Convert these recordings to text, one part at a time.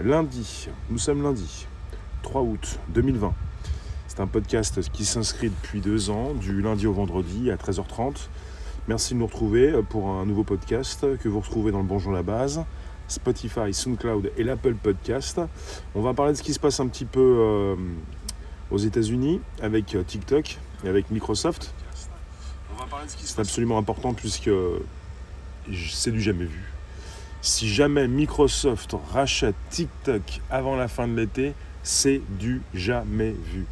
Lundi, nous sommes lundi, 3 août 2020. C'est un podcast qui s'inscrit depuis deux ans, du lundi au vendredi à 13h30. Merci de nous retrouver pour un nouveau podcast que vous retrouvez dans le Bonjour la base, Spotify, SoundCloud et l'Apple Podcast. On va parler de ce qui se passe un petit peu euh, aux États-Unis avec euh, TikTok et avec Microsoft. C'est absolument important puisque c'est du jamais vu. Si jamais Microsoft rachète TikTok avant la fin de l'été, c'est du jamais vu.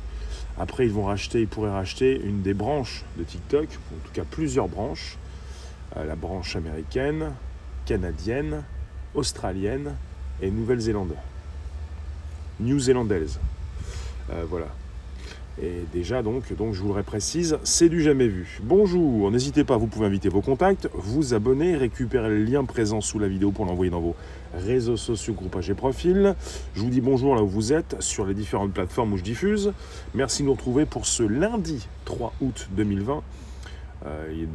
Après, ils vont racheter, ils pourraient racheter une des branches de TikTok, en tout cas plusieurs branches, euh, la branche américaine, canadienne, australienne et nouvelle-zélandaise. New-zélandaise. Euh, voilà. Et déjà, donc, donc, je vous le reprécise, c'est du jamais vu. Bonjour, n'hésitez pas, vous pouvez inviter vos contacts, vous abonner, récupérer le lien présent sous la vidéo pour l'envoyer dans vos réseaux sociaux, groupages et profils. Je vous dis bonjour là où vous êtes, sur les différentes plateformes où je diffuse. Merci de nous retrouver pour ce lundi 3 août 2020. Euh, il, y a,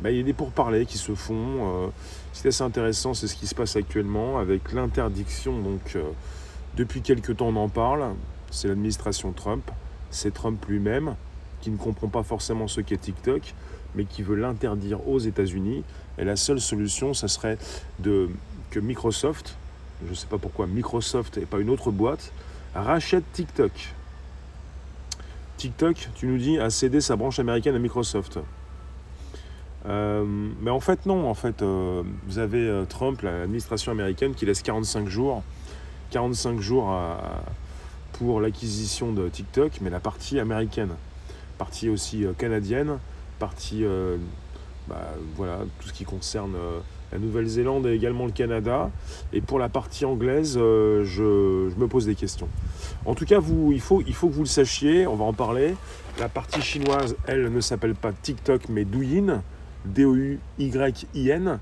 bah, y a, des pourparlers qui se font. Euh, c'est assez intéressant, c'est ce qui se passe actuellement avec l'interdiction. Donc, euh, depuis quelques temps, on en parle. C'est l'administration Trump c'est Trump lui-même qui ne comprend pas forcément ce qu'est TikTok, mais qui veut l'interdire aux États-Unis. Et la seule solution, ça serait que Microsoft, je ne sais pas pourquoi Microsoft et pas une autre boîte, rachète TikTok. TikTok, tu nous dis, a cédé sa branche américaine à Microsoft. Euh, mais en fait, non. En fait, euh, vous avez euh, Trump, l'administration américaine, qui laisse 45 jours, 45 jours à, pour l'acquisition de TikTok, mais la partie américaine, partie aussi euh, canadienne, partie, euh, bah, voilà, tout ce qui concerne euh, la Nouvelle-Zélande et également le Canada. Et pour la partie anglaise, je, je, me pose des questions. En tout cas, vous, il, faut, il faut que vous le sachiez, on va en parler. La partie chinoise, elle, ne s'appelle pas TikTok, mais Douyin, D-O-U-Y-I-N.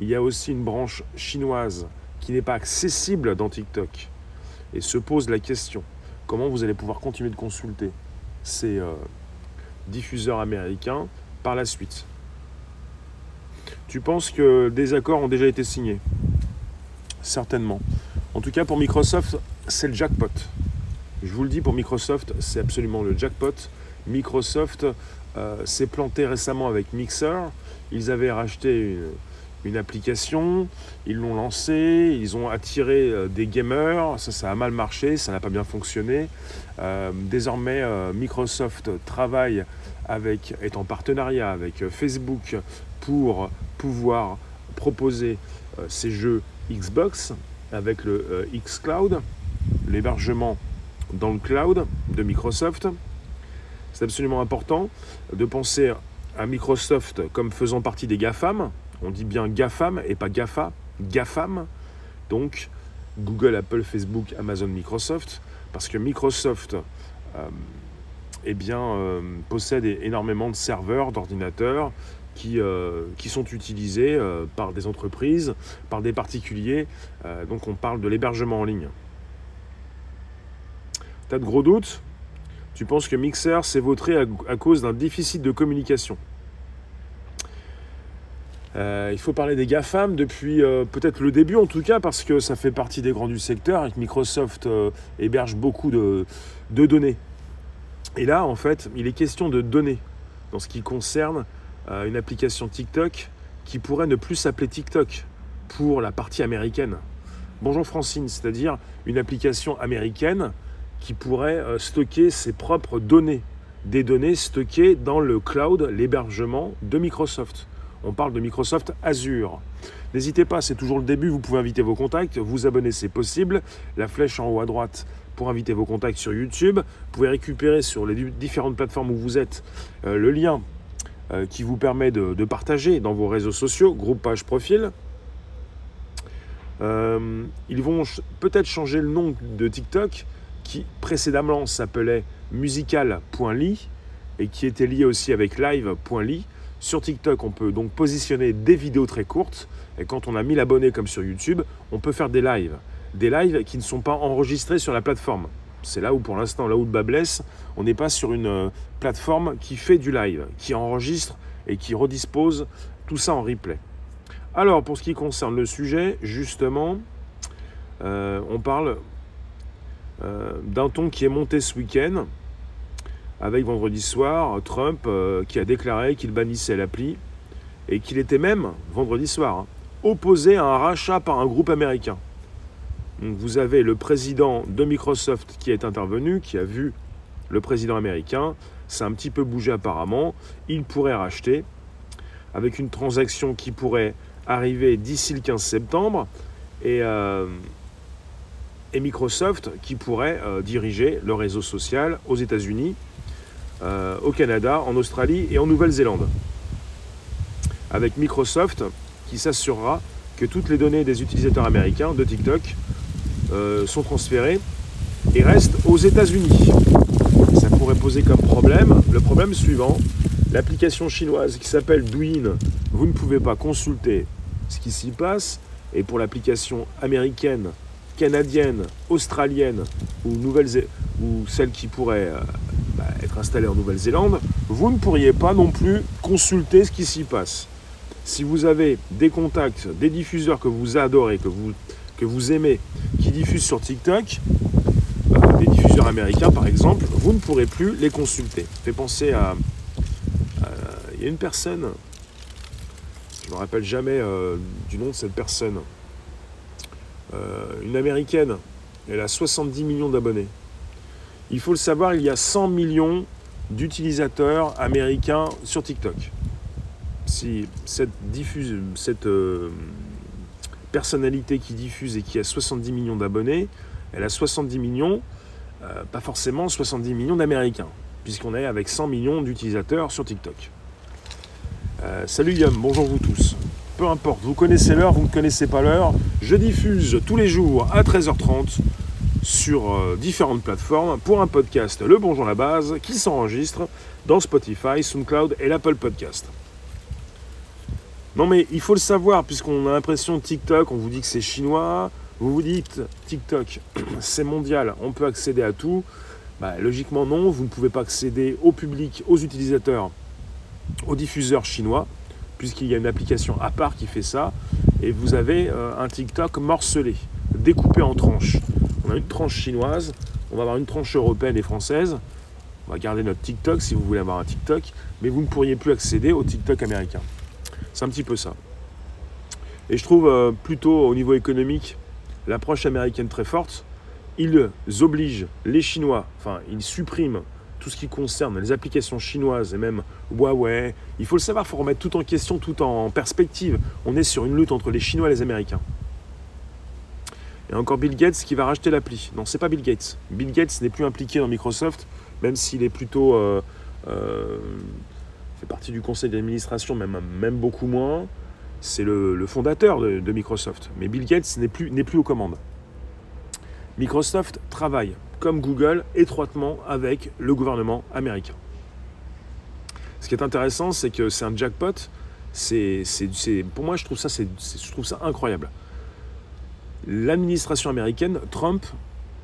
Il y a aussi une branche chinoise qui n'est pas accessible dans TikTok et se pose la question comment vous allez pouvoir continuer de consulter ces euh, diffuseurs américains par la suite? Tu penses que des accords ont déjà été signés? Certainement. En tout cas, pour Microsoft, c'est le jackpot. Je vous le dis, pour Microsoft, c'est absolument le jackpot. Microsoft euh, s'est planté récemment avec Mixer. Ils avaient racheté une, une application, ils l'ont lancé, ils ont attiré euh, des gamers, ça, ça a mal marché, ça n'a pas bien fonctionné. Euh, désormais, euh, Microsoft travaille avec, est en partenariat avec Facebook pour pouvoir proposer ces jeux Xbox avec le xCloud, l'hébergement dans le cloud de Microsoft. C'est absolument important de penser à Microsoft comme faisant partie des GAFAM, on dit bien GAFAM et pas GAFA, GAFAM. Donc Google, Apple, Facebook, Amazon, Microsoft. Parce que Microsoft euh, eh euh, possède énormément de serveurs, d'ordinateurs qui, euh, sont utilisés par des entreprises, par des particuliers. donc on parle de l'hébergement en ligne. T'as de gros doutes? Tu penses que Mixer s'est vautré à cause d'un déficit de communication? Euh, il faut parler des GAFAM depuis euh, peut-être le début en tout cas parce que ça fait partie des grands du secteur et que Microsoft euh, héberge beaucoup de, données. Et là en fait il est question de données dans ce qui concerne une application TikTok qui pourrait ne plus s'appeler TikTok pour la partie américaine. Bonjour Francine, c'est-à-dire une application américaine qui pourrait stocker ses propres données, des données stockées dans le cloud, l'hébergement de Microsoft. On parle de Microsoft Azure. N'hésitez pas, c'est toujours le début, vous pouvez inviter vos contacts, vous abonner, c'est possible. La flèche en haut à droite pour inviter vos contacts sur YouTube. Vous pouvez récupérer sur les différentes plateformes où vous êtes euh, le lien euh, qui vous permet de, partager dans vos réseaux sociaux, groupe, page, profil. Euh, ils vont peut-être changer le nom de TikTok qui précédemment s'appelait musical.ly et qui était lié aussi avec live.ly. Sur TikTok, on peut donc positionner des vidéos très courtes. Et quand on a 1000 abonnés comme sur YouTube, on peut faire des lives. Des lives qui ne sont pas enregistrés sur la plateforme. C'est là où pour l'instant, là où le bas blesse, on n'est pas sur une euh, plateforme qui fait du live, qui enregistre et qui redispose tout ça en replay. Alors, pour ce qui concerne le sujet, justement, on parle d'un ton qui est monté ce week-end, avec vendredi soir Trump qui a déclaré qu'il bannissait l'appli et qu'il était même, vendredi soir, hein, opposé à un rachat par un groupe américain. Vous avez le président de Microsoft qui est intervenu, qui a vu le président américain, c'est un petit peu bougé apparemment, il pourrait racheter avec une transaction qui pourrait arriver d'ici le 15 septembre. Et, euh, Microsoft qui pourrait euh, diriger le réseau social aux États-Unis, euh, au Canada, en Australie et en Nouvelle-Zélande. Avec Microsoft qui s'assurera que toutes les données des utilisateurs américains de TikTok sont transférées et restent aux États-Unis. Ça pourrait poser comme problème le problème suivant l'application chinoise qui s'appelle Douyin, vous ne pouvez pas consulter ce qui s'y passe. Et pour l'application américaine, canadienne, australienne ou, nouvelle ou celle qui pourrait euh, bah, être installée en Nouvelle-Zélande, vous ne pourriez pas non plus consulter ce qui s'y passe. Si vous avez des contacts, des diffuseurs que vous adorez, que vous, que vous aimez, qui diffusent sur TikTok, euh, des diffuseurs américains par exemple, vous ne pourrez plus les consulter. Fait penser à, y a une personne, je ne me rappelle jamais euh, du nom de cette personne, une américaine, elle a 70 millions d'abonnés. Il faut le savoir, il y a 100 millions d'utilisateurs américains sur TikTok. Si cette, euh, personnalité qui diffuse et qui a 70 millions d'abonnés, elle a 70 millions, pas forcément 70 millions d'Américains, puisqu'on est avec 100 millions d'utilisateurs sur TikTok. Euh, salut Yum, bonjour vous tous. Peu importe, vous connaissez l'heure, vous ne connaissez pas l'heure. Je diffuse tous les jours à 13h30 sur euh, différentes plateformes pour un podcast Le Bonjour la base qui s'enregistre dans Spotify, SoundCloud et l'Apple Podcast. Non mais il faut le savoir puisqu'on a l'impression TikTok, on vous dit que c'est chinois, vous vous dites TikTok c'est mondial, on peut accéder à tout. Bah, logiquement non, vous ne pouvez pas accéder au public, aux utilisateurs au diffuseur chinois, puisqu'il y a une application à part qui fait ça, et vous avez euh, un TikTok morcelé, découpé en tranches. On a une tranche chinoise, on va avoir une tranche européenne et française. On va garder notre TikTok si vous voulez avoir un TikTok, mais vous ne pourriez plus accéder au TikTok américain. C'est un petit peu ça. Et je trouve euh, plutôt au niveau économique l'approche américaine très forte. Ils obligent les Chinois, enfin ils suppriment tout ce qui concerne les applications chinoises et même Huawei. Il faut le savoir, il faut remettre tout en question, tout en perspective. On est sur une lutte entre les Chinois et les Américains. Et encore Bill Gates qui va racheter l'appli. Non, c'est pas Bill Gates. Bill Gates n'est plus impliqué dans Microsoft, même s'il est plutôt euh, euh, fait partie du conseil d'administration, même, même beaucoup moins. C'est le, fondateur de, de, Microsoft. Mais Bill Gates n'est plus, plus aux commandes. Microsoft travaille comme Google, étroitement avec le gouvernement américain. Ce qui est intéressant, c'est que c'est un jackpot. C'est, pour moi, je trouve ça, je trouve ça incroyable. L'administration américaine, Trump,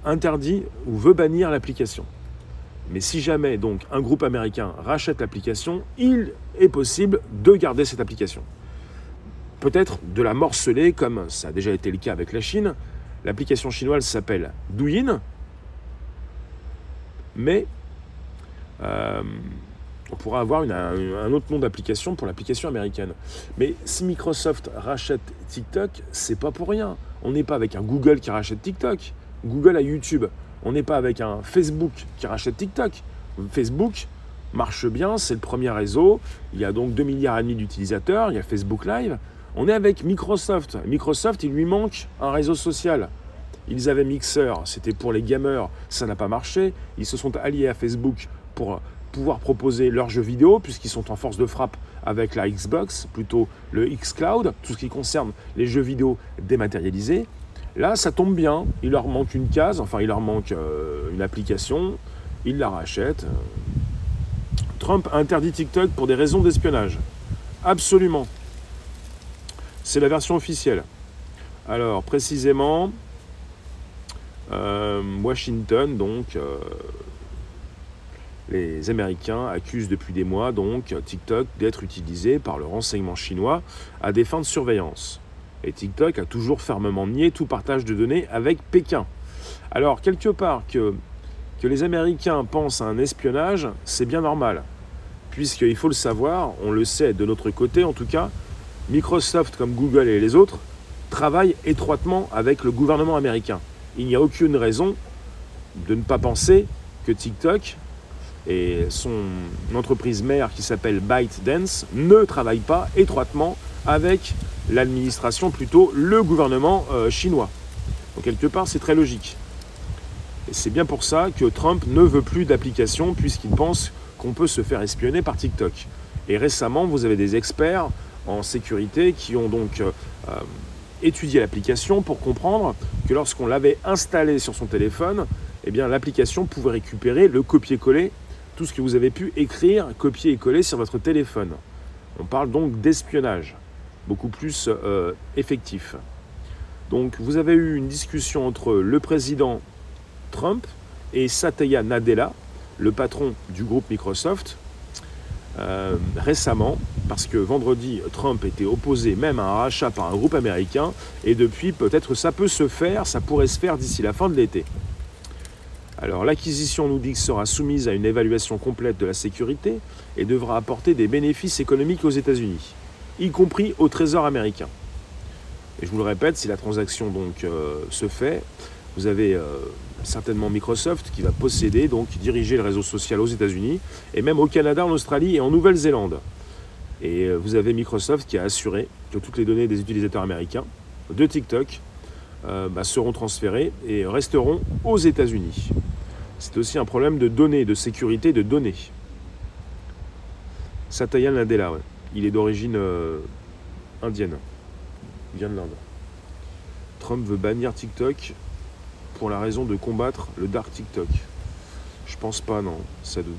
interdit ou veut bannir l'application. Mais si jamais donc un groupe américain rachète l'application, il est possible de garder cette application. Peut-être de la morceler, comme ça a déjà été le cas avec la Chine. L'application chinoise s'appelle Douyin, mais euh, on pourra avoir un, autre nom d'application pour l'application américaine. Mais si Microsoft rachète TikTok, c'est pas pour rien. On n'est pas avec un Google qui rachète TikTok. Google a YouTube. On n'est pas avec un Facebook qui rachète TikTok. Facebook marche bien, c'est le premier réseau. Il y a donc 2 milliards et demi d'utilisateurs. Il y a Facebook Live. On est avec Microsoft. Microsoft, il lui manque un réseau social. Ils avaient Mixer, c'était pour les gamers, ça n'a pas marché. Ils se sont alliés à Facebook pour pouvoir proposer leurs jeux vidéo, puisqu'ils sont en force de frappe avec la Xbox, plutôt le Xcloud, tout ce qui concerne les jeux vidéo dématérialisés. Là, ça tombe bien, il leur manque une case, enfin il leur manque euh, une application, ils la rachètent. Trump interdit TikTok pour des raisons d'espionnage. Absolument. C'est la version officielle. Alors, précisément, Washington, donc, euh, les Américains accusent depuis des mois donc TikTok d'être utilisé par le renseignement chinois à des fins de surveillance. Et TikTok a toujours fermement nié tout partage de données avec Pékin. Alors, quelque part, que, que les Américains pensent à un espionnage, c'est bien normal. Puisqu'il faut le savoir, on le sait de notre côté en tout cas, Microsoft comme Google et les autres travaillent étroitement avec le gouvernement américain. Il n'y a aucune raison de ne pas penser que TikTok et son entreprise mère qui s'appelle ByteDance ne travaillent pas étroitement avec l'administration, plutôt le gouvernement euh, chinois. Donc quelque part, c'est très logique. Et c'est bien pour ça que Trump ne veut plus d'application puisqu'il pense qu'on peut se faire espionner par TikTok. Et récemment, vous avez des experts en sécurité qui ont donc euh, euh, étudié l'application pour comprendre que lorsqu'on l'avait installée sur son téléphone, eh l'application pouvait récupérer le copier-coller, tout ce que vous avez pu écrire, copier et coller sur votre téléphone. On parle donc d'espionnage, beaucoup plus euh, effectif. Donc vous avez eu une discussion entre le président Trump et Satya Nadella, le patron du groupe Microsoft, euh, récemment, parce que vendredi, Trump était opposé même à un rachat par un groupe américain, et depuis, peut-être ça peut se faire, ça pourrait se faire d'ici la fin de l'été. Alors l'acquisition, nous dit, sera soumise à une évaluation complète de la sécurité et devra apporter des bénéfices économiques aux États-Unis, y compris au Trésor américain. Et je vous le répète, si la transaction donc euh, se fait, vous avez euh, certainement Microsoft qui va posséder, donc diriger le réseau social aux États-Unis, et même au Canada, en Australie et en Nouvelle-Zélande. Et euh, vous avez Microsoft qui a assuré que toutes les données des utilisateurs américains de TikTok euh, bah, seront transférées et resteront aux États-Unis. C'est aussi un problème de données, de sécurité de données. Satya Nadella, il est d'origine indienne. Il vient de l'Inde. Trump veut bannir TikTok pour la raison de combattre le dark TikTok. Je pense pas, non, Sadou.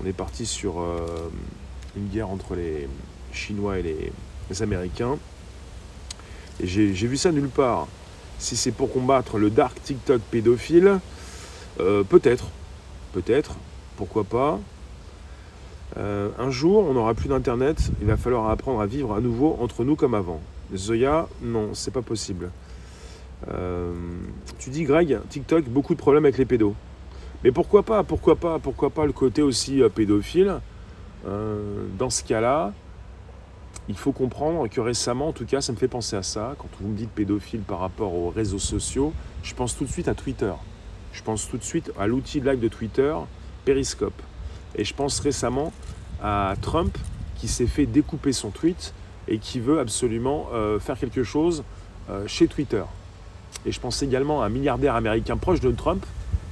On est parti sur euh, une guerre entre les Chinois et les, Américains. Et j'ai vu ça nulle part. Si c'est pour combattre le dark TikTok pédophile, euh, peut-être. Peut-être. Pourquoi pas. Euh, un jour, on n'aura plus d'internet. Il va falloir apprendre à vivre à nouveau entre nous comme avant. Zoya, non, c'est pas possible. Euh, tu dis, Greg, TikTok, beaucoup de problèmes avec les pédos. Mais pourquoi pas Pourquoi pas Pourquoi pas le côté aussi euh, pédophile euh, Dans ce cas-là, il faut comprendre que récemment, en tout cas, ça me fait penser à ça. Quand vous me dites pédophile par rapport aux réseaux sociaux, je pense tout de suite à Twitter. Je pense tout de suite à l'outil de live de Twitter, Periscope. Et je pense récemment à Trump qui s'est fait découper son tweet et qui veut absolument faire quelque chose chez Twitter. Et je pense également à un milliardaire américain proche de Trump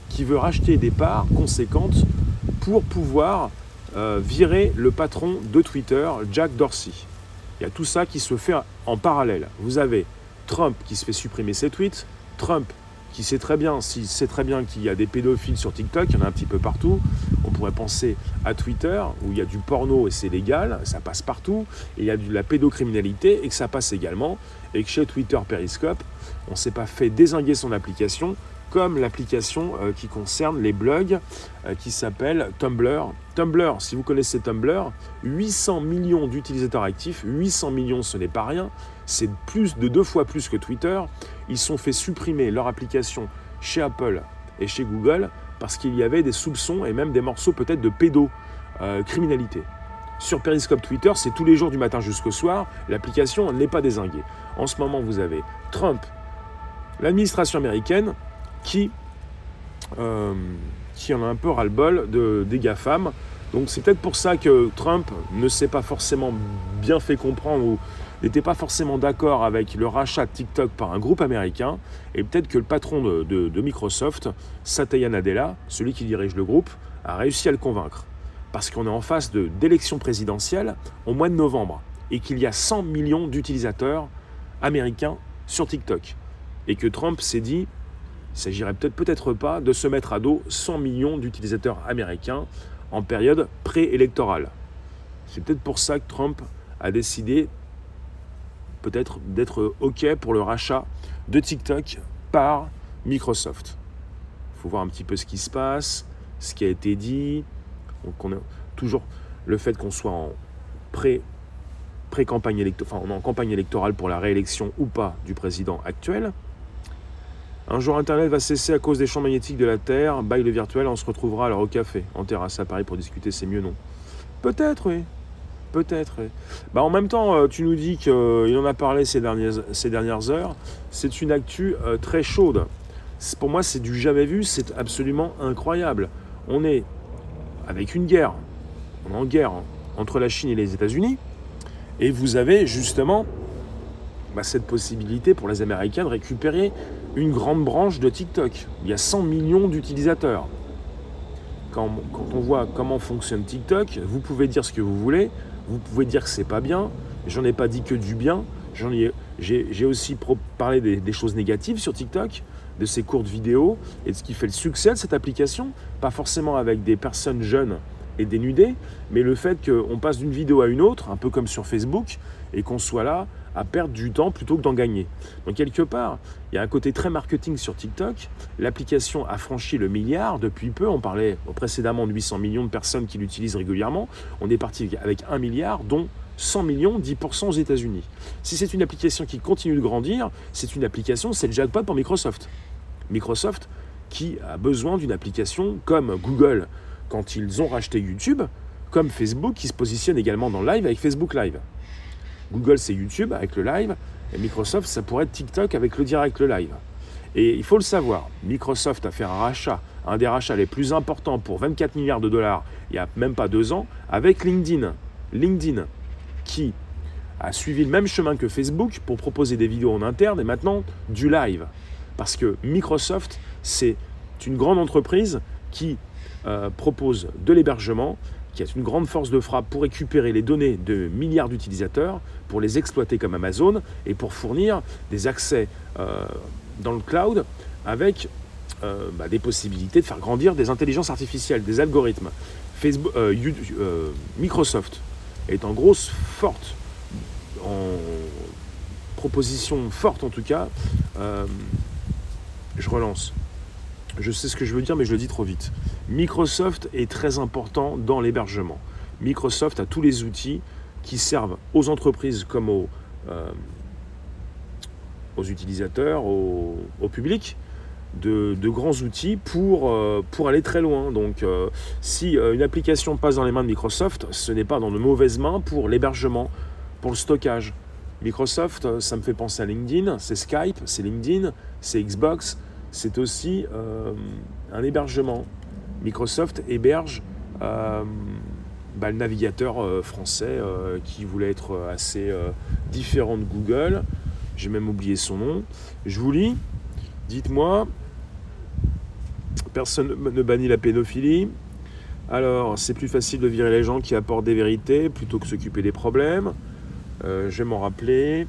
qui veut racheter des parts conséquentes pour pouvoir euh, virer le patron de Twitter, Jack Dorsey. Il y a tout ça qui se fait en parallèle. Vous avez Trump qui se fait supprimer ses tweets, Trump qui sait très bien, si sait très bien qu'il y a des pédophiles sur TikTok, il y en a un petit peu partout. On pourrait penser à Twitter où il y a du porno et c'est légal, ça passe partout. Et il y a de la pédocriminalité et que ça passe également. Et que chez Twitter Periscope, on ne s'est pas fait désinguer son application comme l'application euh, qui concerne les blogs euh, qui s'appelle Tumblr. Tumblr, si vous connaissez Tumblr, 800 millions d'utilisateurs actifs, 800 millions ce n'est pas rien, c'est plus de deux fois plus que Twitter. Ils sont fait supprimer leur application chez Apple et chez Google parce qu'il y avait des soupçons et même des morceaux peut-être de pédocriminalité. Euh, Sur Periscope Twitter, c'est tous les jours du matin jusqu'au soir, l'application n'est pas désinguée. En ce moment, vous avez Trump, l'administration américaine, qui, euh, qui en a un peu ras-le-bol de, des GAFAM. Donc c'est peut-être pour ça que Trump ne s'est pas forcément bien fait comprendre ou n'était pas forcément d'accord avec le rachat de TikTok par un groupe américain. Et peut-être que le patron de, Microsoft, Satya Nadella, celui qui dirige le groupe, a réussi à le convaincre. Parce qu'on est en face d'élections présidentielles au mois de novembre et qu'il y a 100 millions d'utilisateurs américains sur TikTok. Et que Trump s'est dit, il s'agirait peut-être peut-être pas de se mettre à dos 100 millions d'utilisateurs américains en période préélectorale. C'est peut-être pour ça que Trump a décidé peut-être d'être OK pour le rachat de TikTok par Microsoft. Il faut voir un petit peu ce qui se passe, ce qui a été dit. Donc on a toujours le fait qu'on soit en pré pré-campagne électorale, enfin, on est en campagne électorale pour la réélection ou pas du président actuel. Un jour, Internet va cesser à cause des champs magnétiques de la Terre. Bail le virtuel, on se retrouvera alors au café, en terrasse à Paris pour discuter, c'est mieux, non Peut-être, oui. Peut-être. Bah, en même temps, euh, tu nous dis qu'il en a parlé ces dernières, ces dernières heures. C'est une actu euh, très chaude. Pour moi, c'est du jamais vu, c'est absolument incroyable. On est avec une guerre, on est en guerre entre la Chine et les États-Unis, et vous avez justement bah, cette possibilité pour les Américains de récupérer une grande branche de TikTok. Il y a 100 millions d'utilisateurs. Quand, on voit comment fonctionne TikTok, vous pouvez dire ce que vous voulez, vous pouvez dire que c'est pas bien, j'en ai pas dit que du bien, j'ai, aussi parlé des, choses négatives sur TikTok, de ces courtes vidéos et de ce qui fait le succès de cette application, pas forcément avec des personnes jeunes et dénudées, mais le fait qu'on passe d'une vidéo à une autre, un peu comme sur Facebook, et qu'on soit là à perdre du temps plutôt que d'en gagner. Donc quelque part, il y a un côté très marketing sur TikTok. L'application a franchi le milliard depuis peu. On parlait précédemment de 800 millions de personnes qui l'utilisent régulièrement. On est parti avec un milliard, dont 100 millions, 10% aux États-Unis. Si c'est une application qui continue de grandir, c'est une application, c'est le jackpot pour Microsoft. Microsoft qui a besoin d'une application comme Google quand ils ont racheté YouTube, comme Facebook qui se positionne également dans live avec Facebook Live. Google, c'est YouTube avec le live, et Microsoft, ça pourrait être TikTok avec le direct, le live. Et il faut le savoir, Microsoft a fait un rachat, un des rachats les plus importants pour 24 milliards de dollars il n'y a même pas deux ans, avec LinkedIn. LinkedIn, qui a suivi le même chemin que Facebook pour proposer des vidéos en interne et maintenant du live. Parce que Microsoft, c'est une grande entreprise qui euh, propose de l'hébergement, qui a une grande force de frappe pour récupérer les données de milliards d'utilisateurs, pour les exploiter comme Amazon et pour fournir des accès euh, dans le cloud avec euh, bah, des possibilités de faire grandir des intelligences artificielles, des algorithmes. Facebook, euh, Microsoft est en grosse forte, en proposition forte en tout cas. je relance. Je sais ce que je veux dire, mais je le dis trop vite. Microsoft est très important dans l'hébergement. Microsoft a tous les outils qui servent aux entreprises comme aux, euh, utilisateurs, au, public, de, grands outils pour, euh, pour aller très loin. Donc euh, si une application passe dans les mains de Microsoft, ce n'est pas dans de mauvaises mains pour l'hébergement, pour le stockage. Microsoft, ça me fait penser à LinkedIn, c'est Skype, c'est LinkedIn, c'est Xbox, c'est aussi un hébergement. Microsoft héberge euh, bah, le navigateur euh, français euh, qui voulait être assez différent de Google. J'ai même oublié son nom. Je vous lis. Dites-moi, personne ne bannit la pédophilie. Alors, c'est plus facile de virer les gens qui apportent des vérités plutôt que s'occuper des problèmes. je vais m'en rappeler.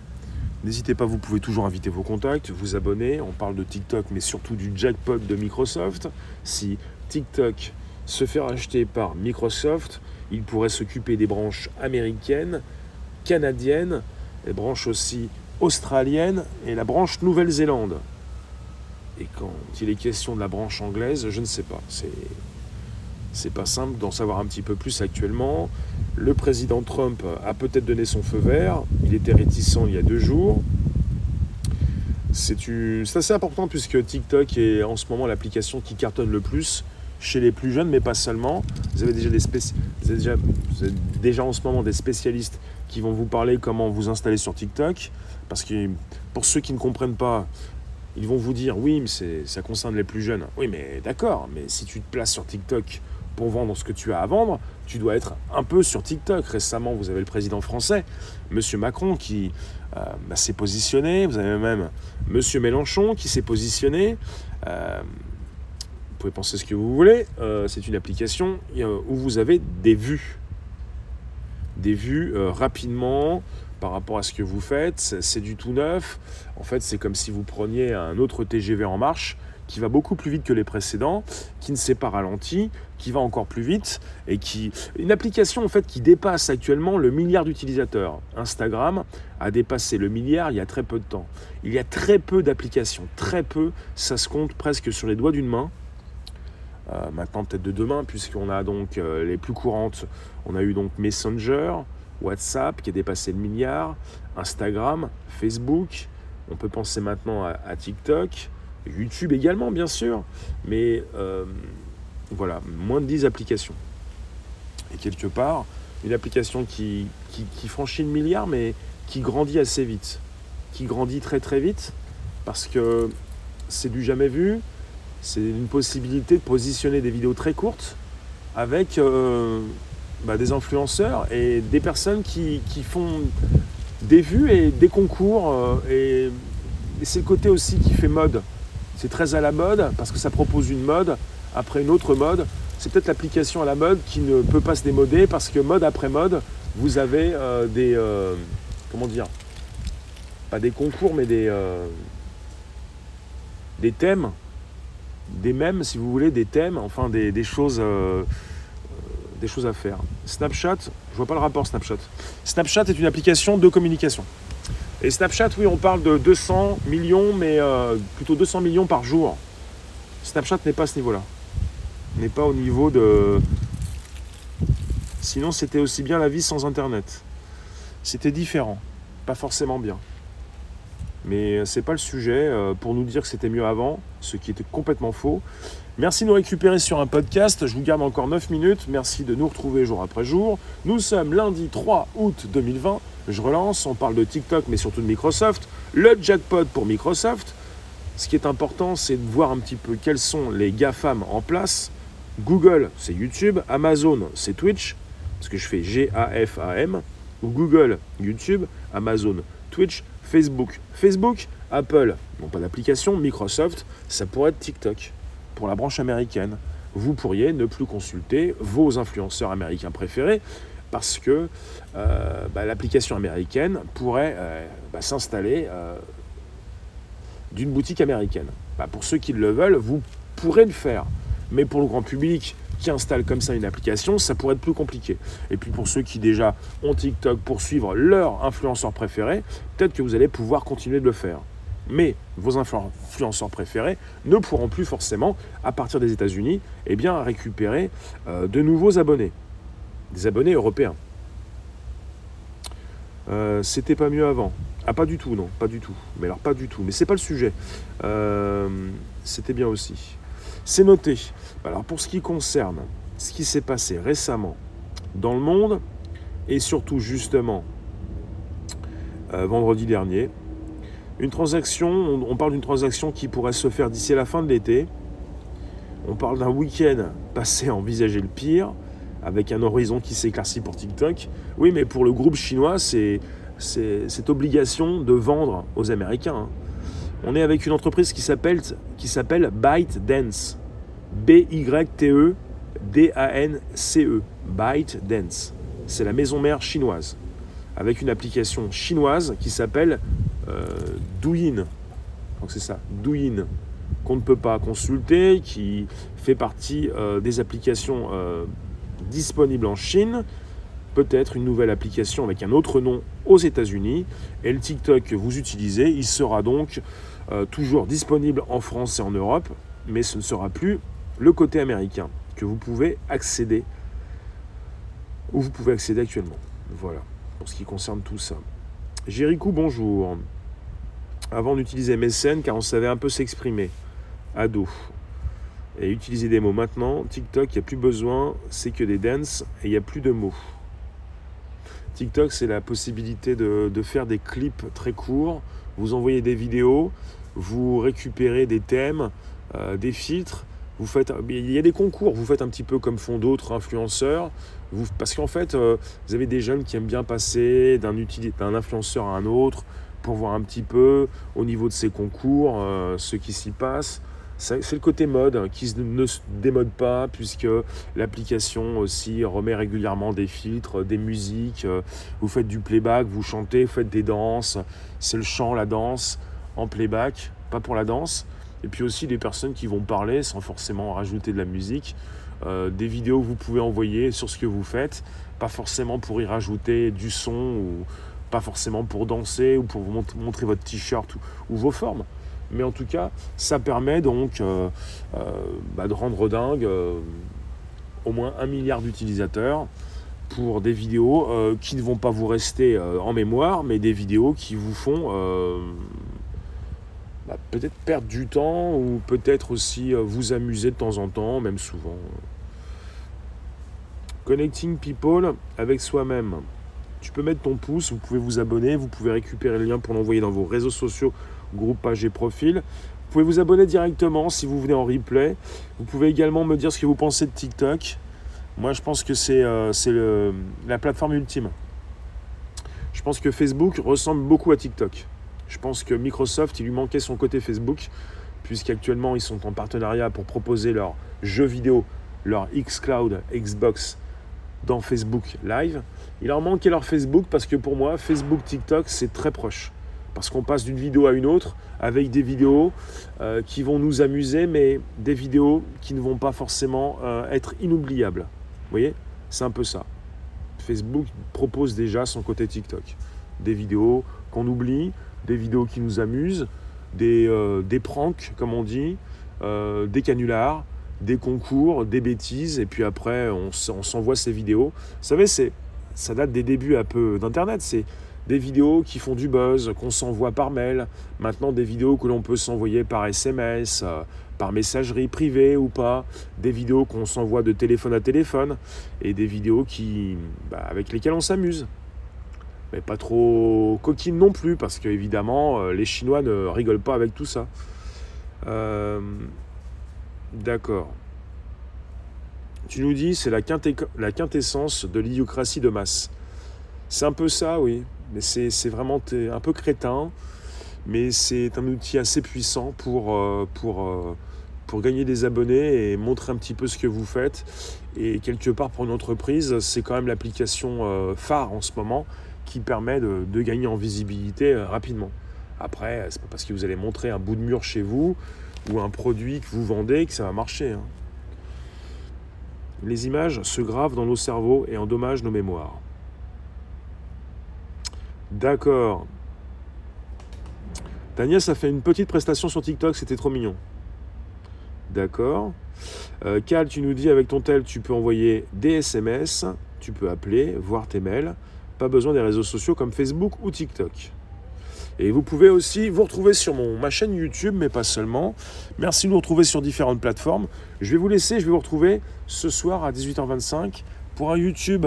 N'hésitez pas, vous pouvez toujours inviter vos contacts, vous abonner. On parle de TikTok, mais surtout du jackpot de Microsoft. Si TikTok se fait racheter par Microsoft, il pourrait s'occuper des branches américaines, canadiennes, les branches aussi australiennes et la branche Nouvelle-Zélande. Et quand il est question de la branche anglaise, je ne sais pas. C'est, c'est pas simple d'en savoir un petit peu plus actuellement. Le président Trump a peut-être donné son feu vert. Il était réticent il y a deux jours. C'est, assez important puisque TikTok est en ce moment l'application qui cartonne le plus chez les plus jeunes, mais pas seulement. Vous avez déjà, des en ce moment des spécialistes qui vont vous parler comment vous installer sur TikTok. Parce que pour ceux qui ne comprennent pas, ils vont vous dire oui, mais ça concerne les plus jeunes. Oui, mais d'accord, mais si tu te places sur TikTok pour vendre ce que tu as à vendre, tu dois être un peu sur TikTok. Récemment, vous avez le président français, M. Macron, qui euh, bah, s'est positionné. Vous avez même M. Mélenchon qui s'est positionné. Euh, pouvez penser ce que vous voulez. Euh, c'est une application euh, où vous avez des vues. Des vues euh, rapidement par rapport à ce que vous faites. C'est du tout neuf. En fait, c'est comme si vous preniez un autre TGV en marche qui va beaucoup plus vite que les précédents, qui ne s'est pas ralenti, qui va encore plus vite et qui une application en fait qui dépasse actuellement le milliard d'utilisateurs. Instagram a dépassé le milliard il y a très peu de temps. Il y a très peu d'applications, très peu, ça se compte presque sur les doigts d'une main. Euh, maintenant peut-être de demain, puisqu'on a donc euh, les plus courantes. On a eu donc Messenger, WhatsApp qui a dépassé le milliard, Instagram, Facebook, on peut penser maintenant à, TikTok, YouTube également bien sûr, mais euh, voilà, moins de 10 applications. Et quelque part, une application qui, qui, franchit le milliard, mais qui grandit assez vite, qui grandit très très vite, parce que c'est du jamais vu, c'est une possibilité de positionner des vidéos très courtes avec euh, bah, des influenceurs et des personnes qui, font des vues et des concours. Euh, et, c'est le côté aussi qui fait mode. C'est très à la mode parce que ça propose une mode après une autre mode. C'est peut-être l'application à la mode qui ne peut pas se démoder parce que mode après mode, vous avez euh, des... comment dire Pas des concours, mais des, des thèmes des mèmes, si vous voulez, des thèmes, enfin des, choses, euh, des choses à faire. Snapchat, je vois pas le rapport Snapchat. Snapchat est une application de communication. Et Snapchat, oui, on parle de 200 millions, mais euh, plutôt 200 millions par jour. Snapchat n'est pas à ce niveau-là. N'est pas au niveau de. Sinon, c'était aussi bien la vie sans Internet. C'était différent, pas forcément bien. Mais c'est pas le sujet euh, pour nous dire que c'était mieux avant, ce qui était complètement faux. Merci de nous récupérer sur un podcast. Je vous garde encore 9 minutes. Merci de nous retrouver jour après jour. Nous sommes lundi 3 août 2020. Je relance. On parle de TikTok, mais surtout de Microsoft. Le jackpot pour Microsoft. Ce qui est important, c'est de voir un petit peu quels sont les GAFAM en place. Google, c'est YouTube. Amazon, c'est Twitch. Parce que je fais G-A-F-A-M. Google, YouTube. Amazon, Twitch. Facebook. Facebook, Apple n'ont pas d'application, Microsoft, ça pourrait être TikTok pour la branche américaine. Vous pourriez ne plus consulter vos influenceurs américains préférés parce que euh, bah, l'application américaine pourrait euh, bah, s'installer euh, d'une boutique américaine. Bah, pour ceux qui le veulent, vous pourrez le faire. Mais pour le grand public, qui installent comme ça une application, ça pourrait être plus compliqué. Et puis pour ceux qui déjà ont TikTok pour suivre leur influenceur préféré, peut-être que vous allez pouvoir continuer de le faire. Mais vos influenceurs préférés ne pourront plus forcément, à partir des États-Unis, eh bien, récupérer euh, de nouveaux abonnés, des abonnés européens. Euh, c'était pas mieux avant. Ah, pas du tout, non, pas du tout. Mais alors, pas du tout. Mais c'est pas le sujet. Euh, c'était bien aussi. C'est noté. Alors pour ce qui concerne ce qui s'est passé récemment dans le monde, et surtout justement euh, vendredi dernier, une transaction, on, parle d'une transaction qui pourrait se faire d'ici la fin de l'été. On parle d'un week-end passé à envisager le pire, avec un horizon qui s'éclaircit pour TikTok. Oui, mais pour le groupe chinois, c'est cette obligation de vendre aux Américains. Hein. On est avec une entreprise qui s'appelle s'appelle ByteDance. B-Y-T-E D-A-N-C-E. ByteDance. C'est la maison mère chinoise. Avec une application chinoise qui s'appelle euh, Douyin. Donc c'est ça, Douyin. Qu'on ne peut pas consulter, qui fait partie euh, des applications euh, disponibles en Chine peut-être une nouvelle application avec un autre nom aux États-Unis. Et le TikTok que vous utilisez, il sera donc euh, toujours disponible en France et en Europe, mais ce ne sera plus le côté américain que vous pouvez accéder, où vous pouvez accéder actuellement. Voilà, pour ce qui concerne tout ça. Jéricho, bonjour. Avant d'utiliser MSN, car on savait un peu s'exprimer. Ado. Et utiliser des mots. Maintenant, TikTok, il n'y a plus besoin, c'est que des dances et il n'y a plus de mots. TikTok, c'est la possibilité de, faire des clips très courts vous envoyez des vidéos, vous récupérez des thèmes, euh, des filtres, vous faites, il y a des concours, vous faites un petit peu comme font d'autres influenceurs, vous, parce qu'en fait, euh, vous avez des jeunes qui aiment bien passer d'un, influenceur à un autre pour voir un petit peu au niveau de ces concours euh, ce qui s'y passe. C'est le côté mode qui ne se démode pas puisque l'application aussi remet régulièrement des filtres, des musiques. Euh, vous faites du playback, vous chantez, vous faites des danses. C'est le chant, la danse en playback, pas pour la danse. Et puis aussi des personnes qui vont parler sans forcément rajouter de la musique. Euh, des vidéos que vous pouvez envoyer sur ce que vous faites, pas forcément pour y rajouter du son ou pas forcément pour danser ou pour vous montrer votre t-shirt ou vos formes. Mais en tout cas, ça permet donc euh, euh, bah, de rendre dingue au moins un milliard d'utilisateurs pour des vidéos qui ne vont pas vous rester en mémoire, mais des vidéos qui vous font bah, peut-être perdre du temps ou peut-être aussi vous amuser de temps en temps, même souvent. Connecting people avec soi-même. Tu peux mettre ton pouce, vous pouvez vous abonner, vous pouvez récupérer le lien pour l'envoyer dans vos réseaux sociaux, groupe, page et profil. Vous pouvez vous abonner directement si vous venez en replay. Vous pouvez également me dire ce que vous pensez de TikTok. Moi, je pense que c'est euh, la plateforme ultime. Je pense que Facebook ressemble beaucoup à TikTok. Je pense que Microsoft, il lui manquait son côté Facebook, puisqu'actuellement, ils sont en partenariat pour proposer leurs jeux vidéo, leur xCloud, Xbox dans Facebook Live. Il leur manquait leur Facebook parce que pour moi, Facebook, TikTok, c'est très proche. Parce qu'on passe d'une vidéo à une autre avec des vidéos euh, qui vont nous amuser, mais des vidéos qui ne vont pas forcément euh, être inoubliables. Vous voyez? C'est un peu ça. Facebook propose déjà son côté TikTok. Des vidéos qu'on oublie, des vidéos qui nous amusent, des, euh, des pranks, comme on dit, des canulars, des concours, des bêtises, et puis après, on, s'envoie ces vidéos. Vous savez, ça date des débuts un peu d'Internet. C'est des vidéos qui font du buzz, qu'on s'envoie par mail. Maintenant, des vidéos que l'on peut s'envoyer par SMS, euh, par messagerie privée ou pas. Des vidéos qu'on s'envoie de téléphone à téléphone. Et des vidéos qui, bah, avec lesquelles on s'amuse. Mais pas trop coquines non plus, parce qu'évidemment, euh, les Chinois ne rigolent pas avec tout ça. Euh, D'accord. Tu nous dis, c'est la, la, quintessence de l'idiocratie de masse. C'est un peu ça, oui. Mais c'est vraiment un peu crétin. Mais c'est un outil assez puissant pour, euh, pour, pour gagner des abonnés et montrer un petit peu ce que vous faites. Et quelque part, pour une entreprise, c'est quand même l'application phare en ce moment qui permet de, gagner en visibilité rapidement. Après, c'est pas parce que vous allez montrer un bout de mur chez vous ou un produit que vous vendez que ça va marcher. Hein. Les images se gravent dans nos cerveaux et endommagent nos mémoires. D'accord. Daniel, ça fait une petite prestation sur TikTok, c'était trop mignon. D'accord. Euh, Cal, tu nous dis avec ton tel, tu peux envoyer des SMS, tu peux appeler, voir tes mails. Pas besoin des réseaux sociaux comme Facebook ou TikTok. Et vous pouvez aussi vous retrouver sur mon, ma chaîne YouTube, mais pas seulement. Merci de nous retrouver sur différentes plateformes. Je vais vous laisser, je vais vous retrouver ce soir à 18h25 pour un YouTube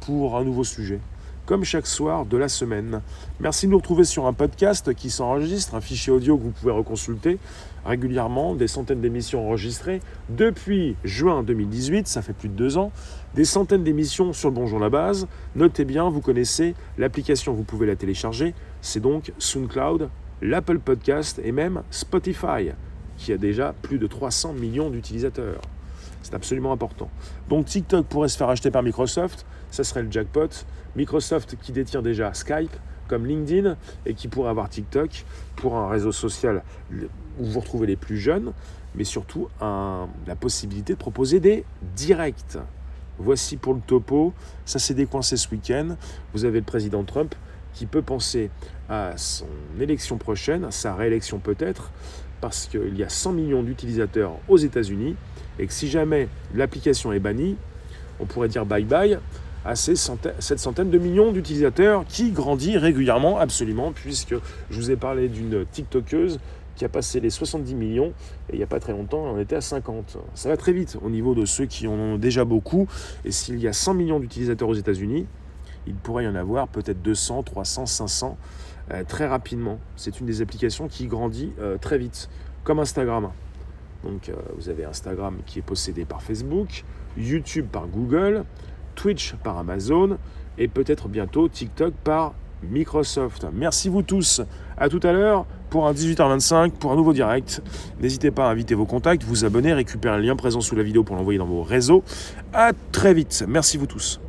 pour un nouveau sujet comme chaque soir de la semaine. Merci de nous retrouver sur un podcast qui s'enregistre, un fichier audio que vous pouvez reconsulter régulièrement, des centaines d'émissions enregistrées depuis juin 2018, ça fait plus de deux ans, des centaines d'émissions sur le Bonjour la base. Notez bien, vous connaissez l'application, vous pouvez la télécharger, c'est donc SoundCloud, l'Apple Podcast et même Spotify, qui a déjà plus de 300 millions d'utilisateurs. C'est absolument important. Donc TikTok pourrait se faire acheter par Microsoft, ça serait le jackpot. Microsoft qui détient déjà Skype comme LinkedIn et qui pourrait avoir TikTok pour un réseau social où vous retrouvez les plus jeunes, mais surtout la possibilité de proposer des directs. Voici pour le topo, ça s'est décoincé ce week-end. Vous avez le président Trump qui peut penser à son élection prochaine, sa réélection peut-être, parce qu'il y a 100 millions d'utilisateurs aux États-Unis et que si jamais l'application est bannie, on pourrait dire bye bye à ces cette centaine de millions d'utilisateurs qui grandit régulièrement, absolument, puisque je vous ai parlé d'une TikTokeuse qui a passé les 70 millions et il n'y a pas très longtemps, on était à 50. Ça va très vite au niveau de ceux qui en ont déjà beaucoup. Et s'il y a 100 millions d'utilisateurs aux États-Unis, il pourrait y en avoir peut-être 200, 300, 500 très rapidement. C'est une des applications qui grandit euh, très vite, comme Instagram. Donc euh, vous avez Instagram qui est possédé par Facebook, YouTube par Google, Twitch par Amazon et peut-être bientôt TikTok par Microsoft. Merci vous tous. À tout à l'heure pour un 18h25 pour un nouveau direct. N'hésitez pas à inviter vos contacts, vous abonner, récupérer un lien présent sous la vidéo pour l'envoyer dans vos réseaux. À très vite. Merci vous tous.